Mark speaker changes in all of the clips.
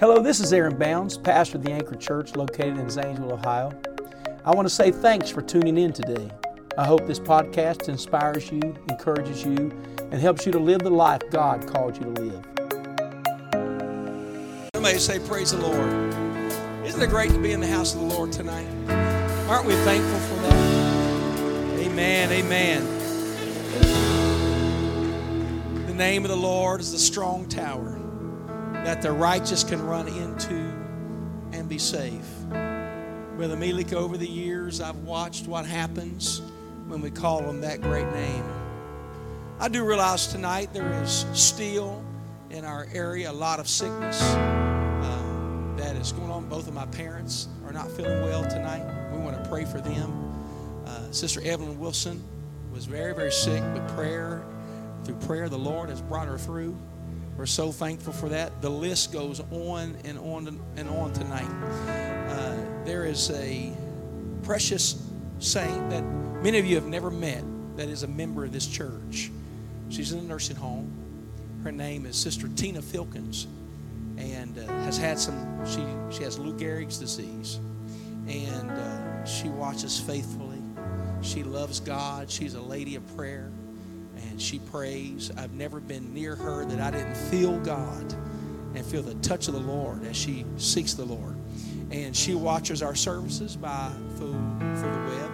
Speaker 1: Hello, this is Aaron Bounds, pastor of the Anchor Church located in Zanesville, Ohio. I want to say thanks for tuning in today. I hope this podcast inspires you, encourages you, and helps you to live the life God called you to live.
Speaker 2: Somebody say, Praise the Lord. Isn't it great to be in the house of the Lord tonight? Aren't we thankful for that? Amen, amen. The name of the Lord is the strong tower that the righteous can run into and be safe. Brother Melik, over the years, I've watched what happens when we call him that great name. I do realize tonight there is still in our area a lot of sickness uh, that is going on. Both of my parents are not feeling well tonight. We want to pray for them. Uh, Sister Evelyn Wilson was very, very sick, but prayer, through prayer, the Lord has brought her through. We're so thankful for that. The list goes on and on and on tonight. Uh, there is a precious saint that many of you have never met that is a member of this church. She's in a nursing home. Her name is Sister Tina Filkins and uh, has had some, she, she has Lou Gehrig's disease. And uh, she watches faithfully. She loves God. She's a lady of prayer and she prays. I've never been near her that I didn't feel God and feel the touch of the Lord as she seeks the Lord. And she watches our services by through, through the web.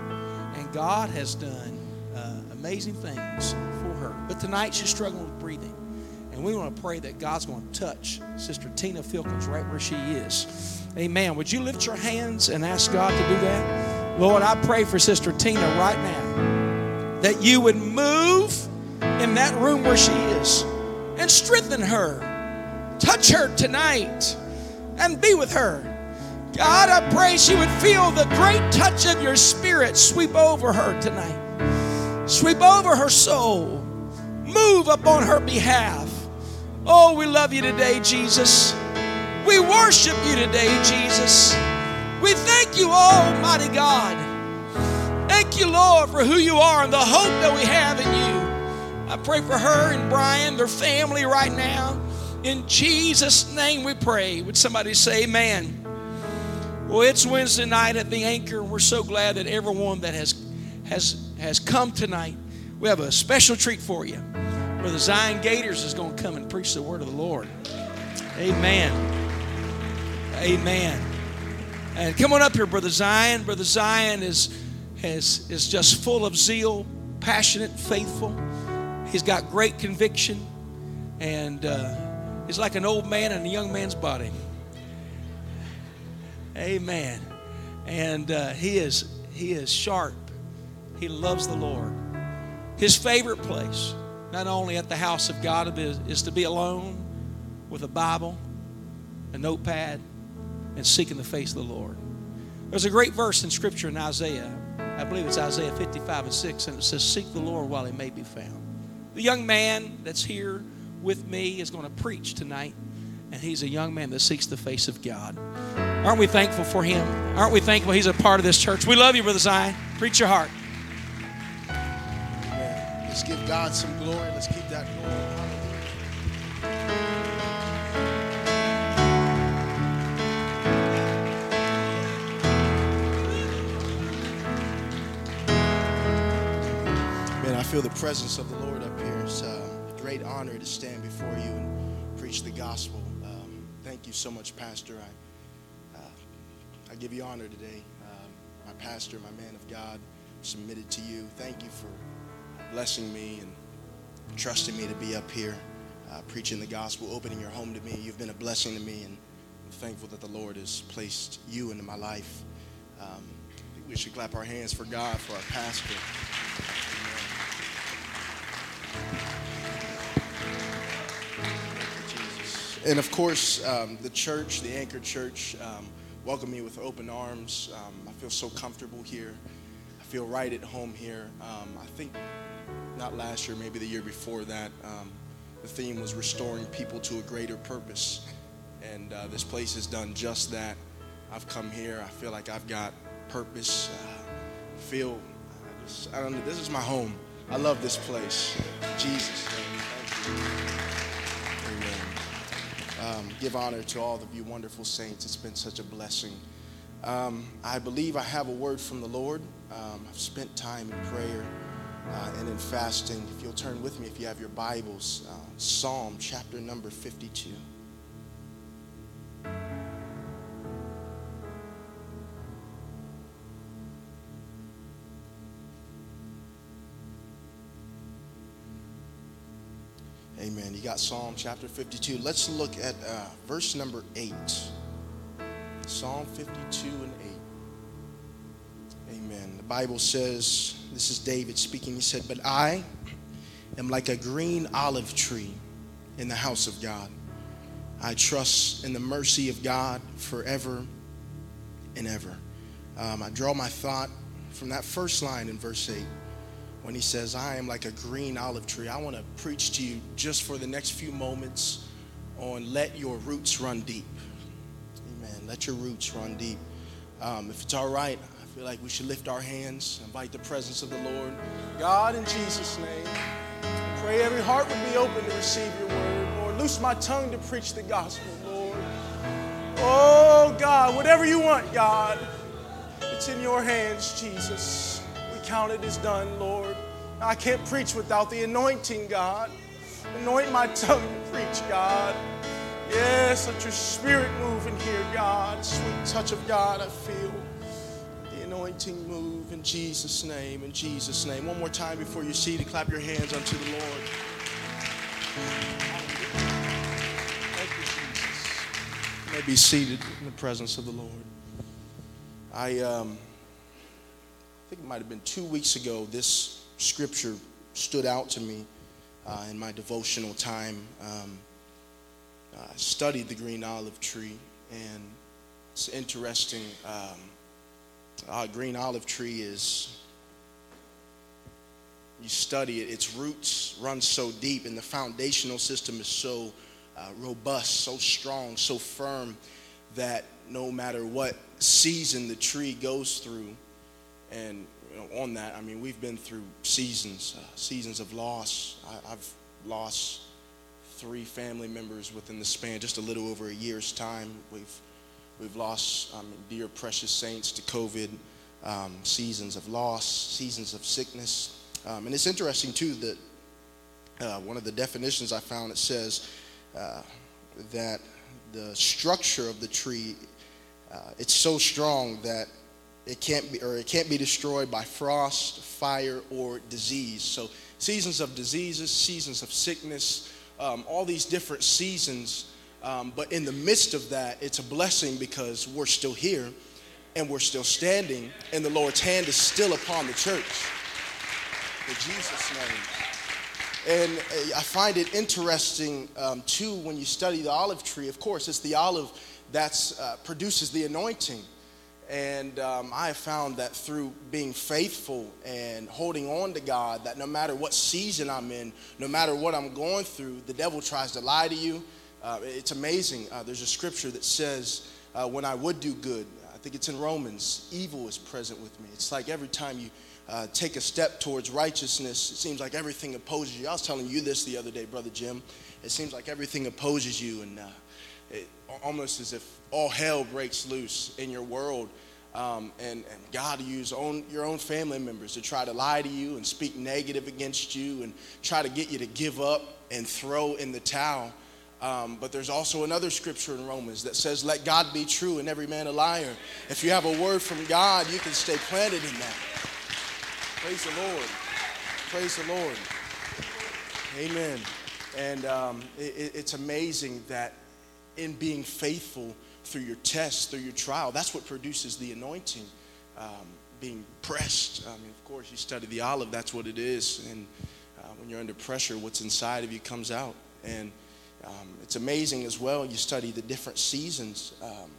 Speaker 2: And God has done uh, amazing things for her. But tonight she's struggling with breathing. And we want to pray that God's going to touch Sister Tina Filkins right where she is. Amen. Would you lift your hands and ask God to do that? Lord, I pray for Sister Tina right now that you would move in that room where she is and strengthen her. Touch her tonight and be with her. God, I pray she would feel the great touch of your spirit sweep over her tonight. Sweep over her soul. Move upon her behalf. Oh, we love you today, Jesus. We worship you today, Jesus. We thank you, Almighty God. Thank you, Lord, for who you are and the hope that we have in you. I pray for her and Brian, their family right now. In Jesus' name we pray. Would somebody say amen? Well, it's Wednesday night at the Anchor, we're so glad that everyone that has has has come tonight. We have a special treat for you. Brother Zion Gators is going to come and preach the word of the Lord. Amen. Amen. And come on up here, Brother Zion. Brother Zion is has is just full of zeal, passionate, faithful. He's got great conviction, and uh, he's like an old man in a young man's body. Amen. And uh, he is he is sharp. He loves the Lord. His favorite place, not only at the house of God, is, is to be alone with a Bible, a notepad, and seeking the face of the Lord. There's a great verse in Scripture in Isaiah. I believe it's Isaiah 55 and 6, and it says, Seek the Lord while he may be found. The young man that's here with me is going to preach tonight, and he's a young man that seeks the face of God. Aren't we thankful for him? Aren't we thankful he's a part of this church? We love you, Brother Zion. Preach your heart.
Speaker 3: Let's give God some glory. Let's keep that going. Feel the presence of the Lord up here. It's uh, a great honor to stand before you and preach the gospel. Um, thank you so much, Pastor. I, uh, I give you honor today. Um, my pastor, my man of God, submitted to you. Thank you for blessing me and trusting me to be up here uh, preaching the gospel, opening your home to me. You've been a blessing to me, and I'm thankful that the Lord has placed you into my life. Um, we should clap our hands for God, for our pastor. And of course, um, the church, the Anchor Church, um, welcomed me with open arms. Um, I feel so comfortable here. I feel right at home here. Um, I think not last year, maybe the year before that, um, the theme was restoring people to a greater purpose. And uh, this place has done just that. I've come here. I feel like I've got purpose. Uh, feel, I, I this is my home. I love this place. Jesus. Give honor to all of you wonderful saints. It's been such a blessing. Um, I believe I have a word from the Lord. Um, I've spent time in prayer uh, and in fasting. If you'll turn with me, if you have your Bibles, uh, Psalm chapter number 52. Amen. You got Psalm chapter 52. Let's look at uh, verse number 8. Psalm 52 and 8. Amen. The Bible says, this is David speaking. He said, But I am like a green olive tree in the house of God. I trust in the mercy of God forever and ever. Um, I draw my thought from that first line in verse 8 when he says, I am like a green olive tree. I want to preach to you just for the next few moments on let your roots run deep. Amen. Let your roots run deep. Um, if it's all right, I feel like we should lift our hands, invite the presence of the Lord. God, in Jesus' name, pray every heart would be open to receive your word. Lord, loose my tongue to preach the gospel, Lord. Oh, God, whatever you want, God, it's in your hands, Jesus We count it as done, Lord. I can't preach without the anointing, God. Anoint my tongue to preach, God. Yes, let your spirit move in here, God. Sweet touch of God, I feel the anointing move in Jesus' name. In Jesus' name. One more time before you see to clap your hands unto the Lord. Thank you, Jesus. You may be seated in the presence of the Lord. I um, think it might have been two weeks ago, this scripture stood out to me uh, in my devotional time. Um, I studied the green olive tree, and it's interesting. Um, our green olive tree is, you study it, its roots run so deep, and the foundational system is so uh, robust, so strong, so firm that no matter what season the tree goes through, and on that, I mean, we've been through seasons, uh, seasons of loss. I, have lost three family members within the span just a little over a year's time. We've we've lost um, dear precious saints to COVID. Um, seasons of loss, seasons of sickness, um, and it's interesting too that uh, one of the definitions I found it says uh, that the structure of the tree uh, it's so strong that it can't be or it can't be destroyed by frost, fire, or disease. So seasons of diseases, seasons of sickness, um, all these different seasons. Um, but in the midst of that, it's a blessing because we're still here and we're still standing, and the Lord's hand is still upon the church. In Jesus' name. And uh, I find it interesting um, too when you study the olive tree. Of course, it's the olive that uh, produces the anointing. And um, I have found that through being faithful and holding on to God, that no matter what season I'm in, no matter what I'm going through, the devil tries to lie to you. Uh, it's amazing. Uh, there's a scripture that says, uh, When I would do good, I think it's in Romans, evil is present with me. It's like every time you uh, take a step towards righteousness, it seems like everything opposes you. I was telling you this the other day, Brother Jim. It seems like everything opposes you, and uh, it, almost as if all hell breaks loose in your world. Um, and, and, God use own, your own family members to try to lie to you and speak negative against you and try to get you to give up and throw in the towel. Um, but there's also another scripture in Romans that says, Let God be true and every man a liar. If you have a word from God, you can stay planted in that. Praise the Lord. Praise the Lord. Amen. And um, it, it's amazing that in being faithful through your test, through your trial. That's what produces the anointing. Um, being pressed. I mean, of course, you study the olive, that's what it is. And uh, when you're under pressure, what's inside of you comes out. And um, it's amazing as well, you study the different seasons. Um,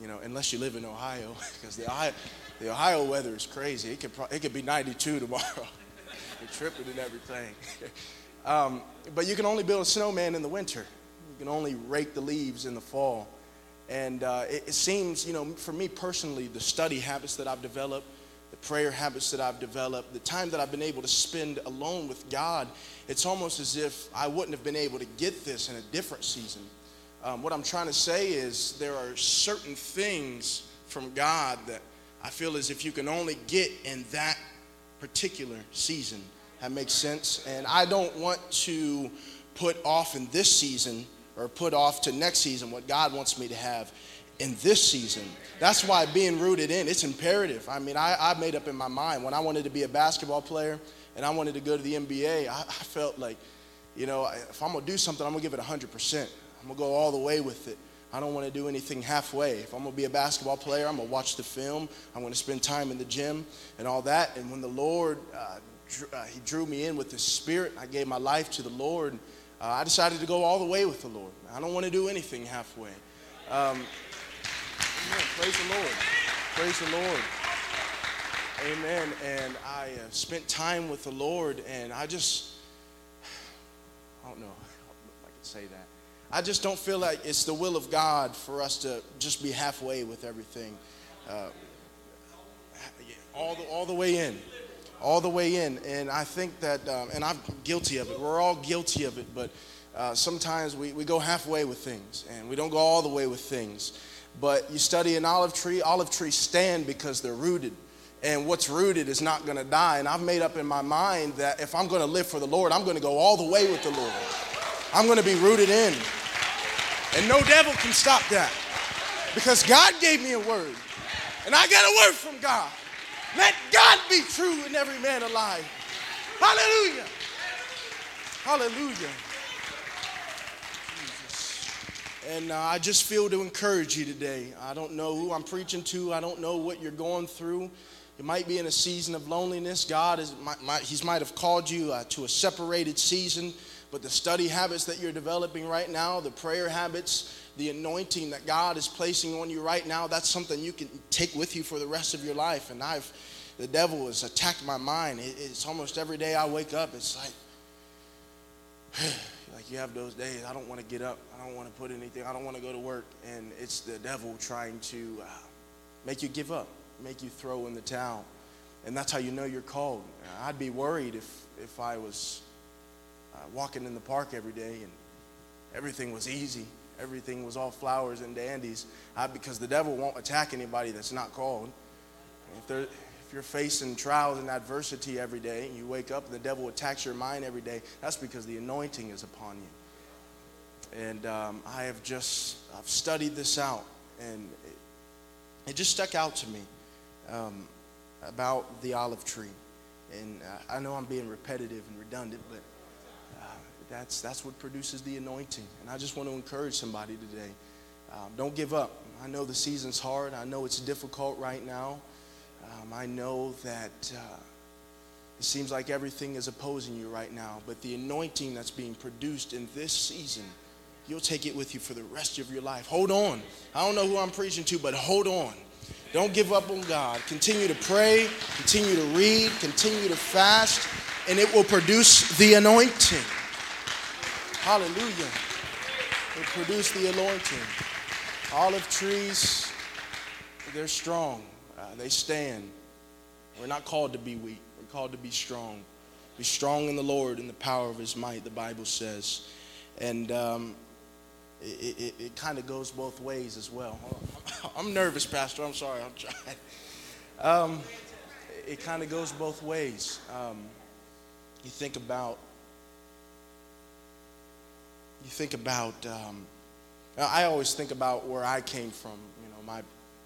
Speaker 3: you know, unless you live in Ohio, because the Ohio, the Ohio weather is crazy. It could, pro- it could be 92 tomorrow. Tripping and everything. Um, but you can only build a snowman in the winter can only rake the leaves in the fall. And uh, it, it, seems, you know, for me personally, the study habits that I've developed the prayer habits that I've developed, the time that I've been able to spend alone with God, it's almost as if I wouldn't have been able to get this in a different season. Um, what I'm trying to say is there are certain things from God that I feel as if you can only get in that particular season. That makes sense. And I don't want to put off in this season or put off to next season what God wants me to have in this season. That's why being rooted in, it's imperative. I mean, I, I made up in my mind when I wanted to be a basketball player and I wanted to go to the NBA, I, I felt like, you know, if I'm going to do something, I'm going to give it 100%. I'm going to go all the way with it. I don't want to do anything halfway. If I'm going to be a basketball player, I'm going to watch the film. I'm going to spend time in the gym and all that. And when the Lord, uh, drew, uh, He drew me in with His Spirit, I gave my life to the Lord. Uh, I decided to go all the way with the Lord. I don't want to do anything halfway. Um, Amen. Praise the Lord. Praise the Lord. Amen. And I uh, spent time with the Lord, and I just, I don't know if I can say that. I just don't feel like it's the will of God for us to just be halfway with everything. Uh, all, the, all the way in. All the way in. And I think that, um, and I'm guilty of it. We're all guilty of it, but uh, sometimes we, we go halfway with things, and we don't go all the way with things. But you study an olive tree, olive trees stand because they're rooted. And what's rooted is not going to die. And I've made up in my mind that if I'm going to live for the Lord, I'm going to go all the way with the Lord. I'm going to be rooted in. And no devil can stop that. Because God gave me a word. And I got a word from God. Let God be true and every man alive. Hallelujah. Hallelujah. And uh, I just feel to encourage you today. I don't know who I'm preaching to. I don't know what you're going through. You might be in a season of loneliness. God is, might, might, He might have called you uh, to a separated season, but the study habits that you're developing right now, the prayer habits, the anointing that God is placing on you right now, that's something you can take with you for the rest of your life. And I've, the devil has attacked my mind. It's almost every day I wake up, it's like, like you have those days, I don't want to get up. I don't want to put anything, I don't want to go to work. And it's the devil trying to uh, make you give up, make you throw in the towel. And that's how you know you're called. I'd be worried if, if I was uh, walking in the park every day and everything was easy, everything was all flowers and dandies, uh, because the devil won't attack anybody that's not called. If, if you're facing trials and adversity every day, and you wake up and the devil attacks your mind every day, that's because the anointing is upon you. And um, I have just I've studied this out, and it, it just stuck out to me um, about the olive tree. And uh, I know I'm being repetitive and redundant, but that's that's what produces the anointing. And I just want to encourage somebody today: um, don't give up. I know the season's hard. I know it's difficult right now. Um, I know that. Uh, it seems like everything is opposing you right now, but the anointing that's being produced in this season you'll take it with you for the rest of your life. Hold on. I don't know who I'm preaching to, but hold on. Don't give up on God. Continue to pray, continue to read, continue to fast, and it will produce the anointing. Hallelujah. It produced the anointing. Olive trees, they're strong, uh, they stand. We're not called to be weak, we're called to be strong. Be strong in the Lord and the power of his might, the Bible says. And um, it, it, it kind of goes both ways as well. I'm nervous, Pastor. I'm sorry. I'm trying. Um, it kind of goes both ways. Um, you think about, you think about, um, I always think about where I came from, you know, my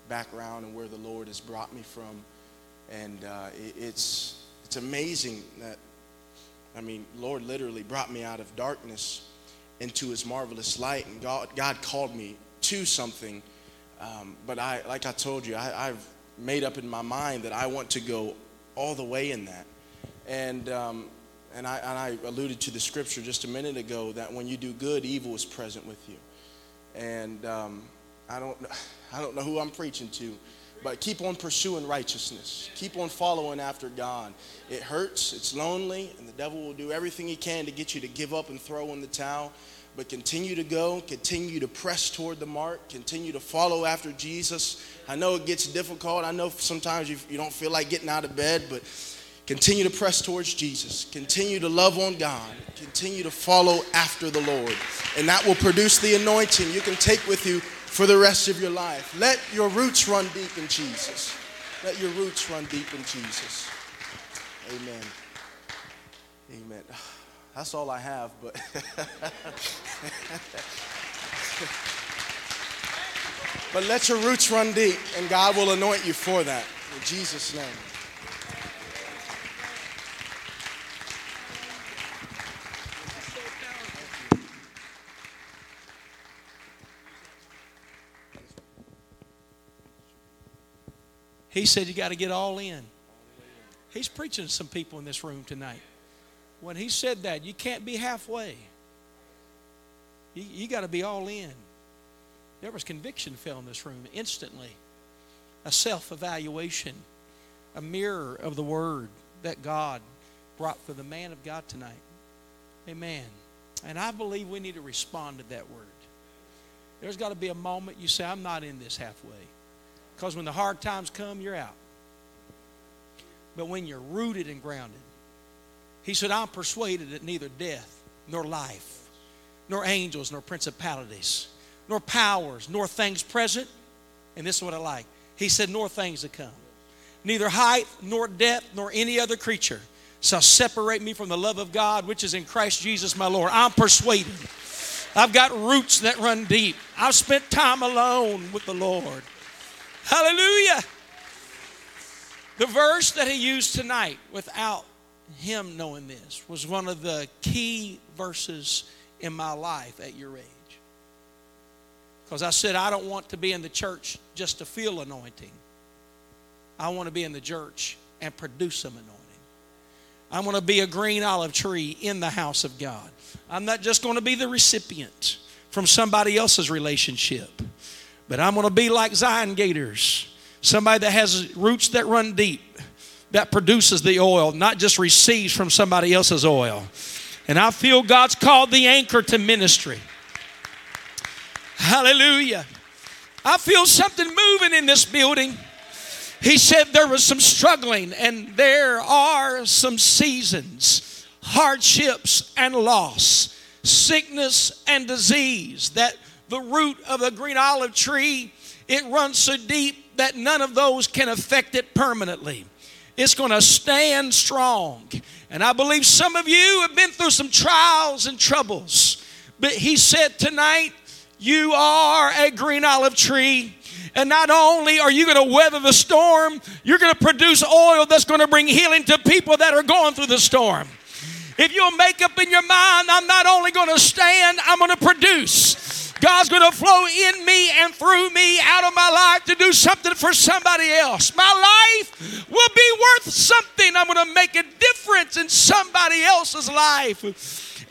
Speaker 3: background and where the Lord has brought me from. And uh, it, it's, it's amazing that, I mean, Lord literally brought me out of darkness into his marvelous light. And God, God called me to something. Um, but I, like I told you, I, have made up in my mind that I want to go all the way in that. And, um, and, I, and I alluded to the scripture just a minute ago that when you do good, evil is present with you. And um, I, don't, I don't know who I'm preaching to, but keep on pursuing righteousness. Keep on following after God. It hurts, it's lonely, and the devil will do everything he can to get you to give up and throw in the towel. but continue to go, continue to press toward the mark, continue to follow after Jesus. I know it gets difficult. I know sometimes you, you don't feel like getting out of bed, but continue to press towards Jesus. Continue to love on God. Continue to follow after the Lord. And that will produce the anointing you can take with you for the rest of your life. Let your roots run deep in Jesus. Let your roots run deep in Jesus. Amen. Amen. That's all I have, but. but let your roots run deep, and God will anoint you for that. In Jesus' name.
Speaker 2: He said you got to get all in. He's preaching to some people in this room tonight. When he said that, you can't be halfway. You, you got to be all in. There was conviction fell in this room instantly. A self evaluation, a mirror of the word that God brought for the man of God tonight. Amen. And I believe we need to respond to that word. There's got to be a moment you say, I'm not in this halfway. Because when the hard times come, you're out. But when you're rooted and grounded, he said, I'm persuaded that neither death, nor life, nor angels, nor principalities, nor powers, nor things present, and this is what I like. He said, nor things to come. Neither height, nor depth, nor any other creature shall separate me from the love of God which is in Christ Jesus my Lord. I'm persuaded. I've got roots that run deep. I've spent time alone with the Lord. Hallelujah. The verse that he used tonight, without him knowing this, was one of the key verses in my life at your age. Because I said, I don't want to be in the church just to feel anointing. I want to be in the church and produce some anointing. I want to be a green olive tree in the house of God. I'm not just going to be the recipient from somebody else's relationship. But I'm going to be like Zion Gators, somebody that has roots that run deep, that produces the oil, not just receives from somebody else's oil. And I feel God's called the anchor to ministry. Hallelujah. I feel something moving in this building. He said there was some struggling, and there are some seasons, hardships and loss, sickness and disease that the root of the green olive tree, it runs so deep that none of those can affect it permanently. It's going to stand strong. And I believe some of you have been through some trials and troubles. But he said tonight, you are a green olive tree. And not only are you going to weather the storm, you're going to produce oil that's going to bring healing to people that are going through the storm. If you'll make up in your mind, I'm not only going to stand, I'm going to produce. God's going to flow in me and through me out of my life to do something for somebody else. My life will be worth something. I'm going to make a difference in somebody else's life.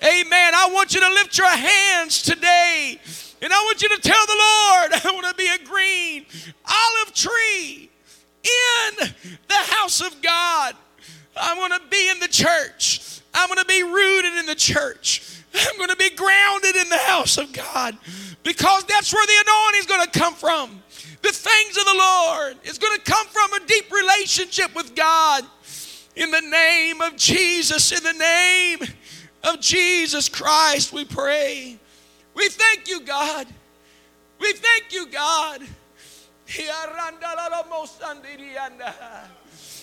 Speaker 2: Amen. I want you to lift your hands today. And I want you to tell the Lord, I want to be a green olive tree in the house of God. I want to be in the church. I want to be rooted in the church. I'm going to be grounded in the house of God because that's where the anointing is going to come from. The things of the Lord is going to come from a deep relationship with God. In the name of Jesus, in the name of Jesus Christ, we pray. We thank you, God. We thank you, God.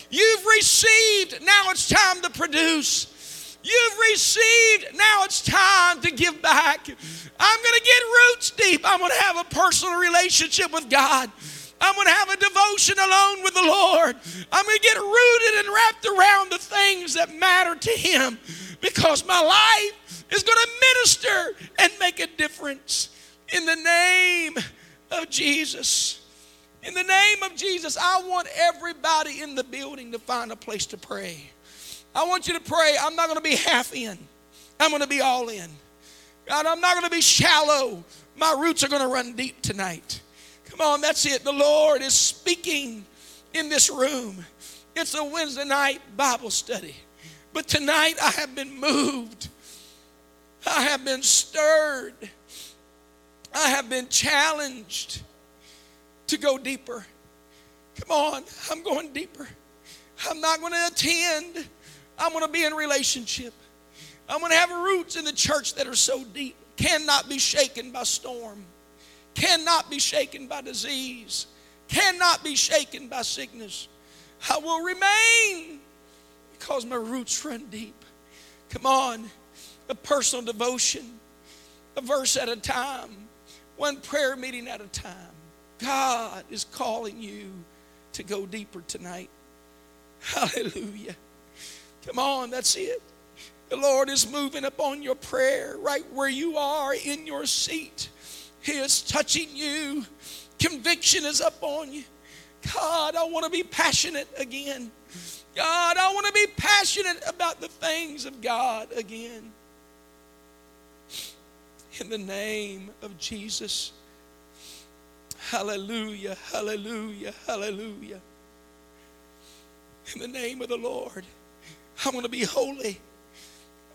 Speaker 2: You've received, now it's time to produce. You've received, now it's time to give back. I'm going to get roots deep. I'm going to have a personal relationship with God. I'm going to have a devotion alone with the Lord. I'm going to get rooted and wrapped around the things that matter to Him because my life is going to minister and make a difference in the name of Jesus. In the name of Jesus, I want everybody in the building to find a place to pray. I want you to pray. I'm not going to be half in, I'm going to be all in. God, I'm not going to be shallow. My roots are going to run deep tonight. Come on, that's it. The Lord is speaking in this room. It's a Wednesday night Bible study. But tonight I have been moved. I have been stirred. I have been challenged to go deeper. Come on, I'm going deeper. I'm not going to attend. I'm going to be in relationship. I'm going to have roots in the church that are so deep, cannot be shaken by storm, cannot be shaken by disease, cannot be shaken by sickness. I will remain because my roots run deep. Come on, a personal devotion, a verse at a time, one prayer meeting at a time. God is calling you to go deeper tonight. Hallelujah. Come on, that's it. The Lord is moving upon your prayer right where you are in your seat. He is touching you. Conviction is up on you. God, I want to be passionate again. God, I want to be passionate about the things of God again. In the name of Jesus. Hallelujah, hallelujah, hallelujah. In the name of the Lord, I want to be holy.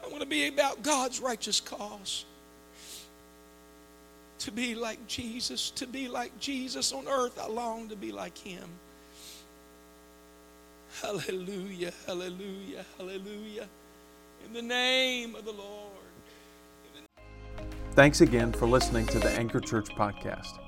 Speaker 2: I want to be about God's righteous cause. To be like Jesus, to be like Jesus on earth, I long to be like Him. Hallelujah, hallelujah, hallelujah. In the name of the Lord.
Speaker 1: Thanks again for listening to the Anchor Church podcast.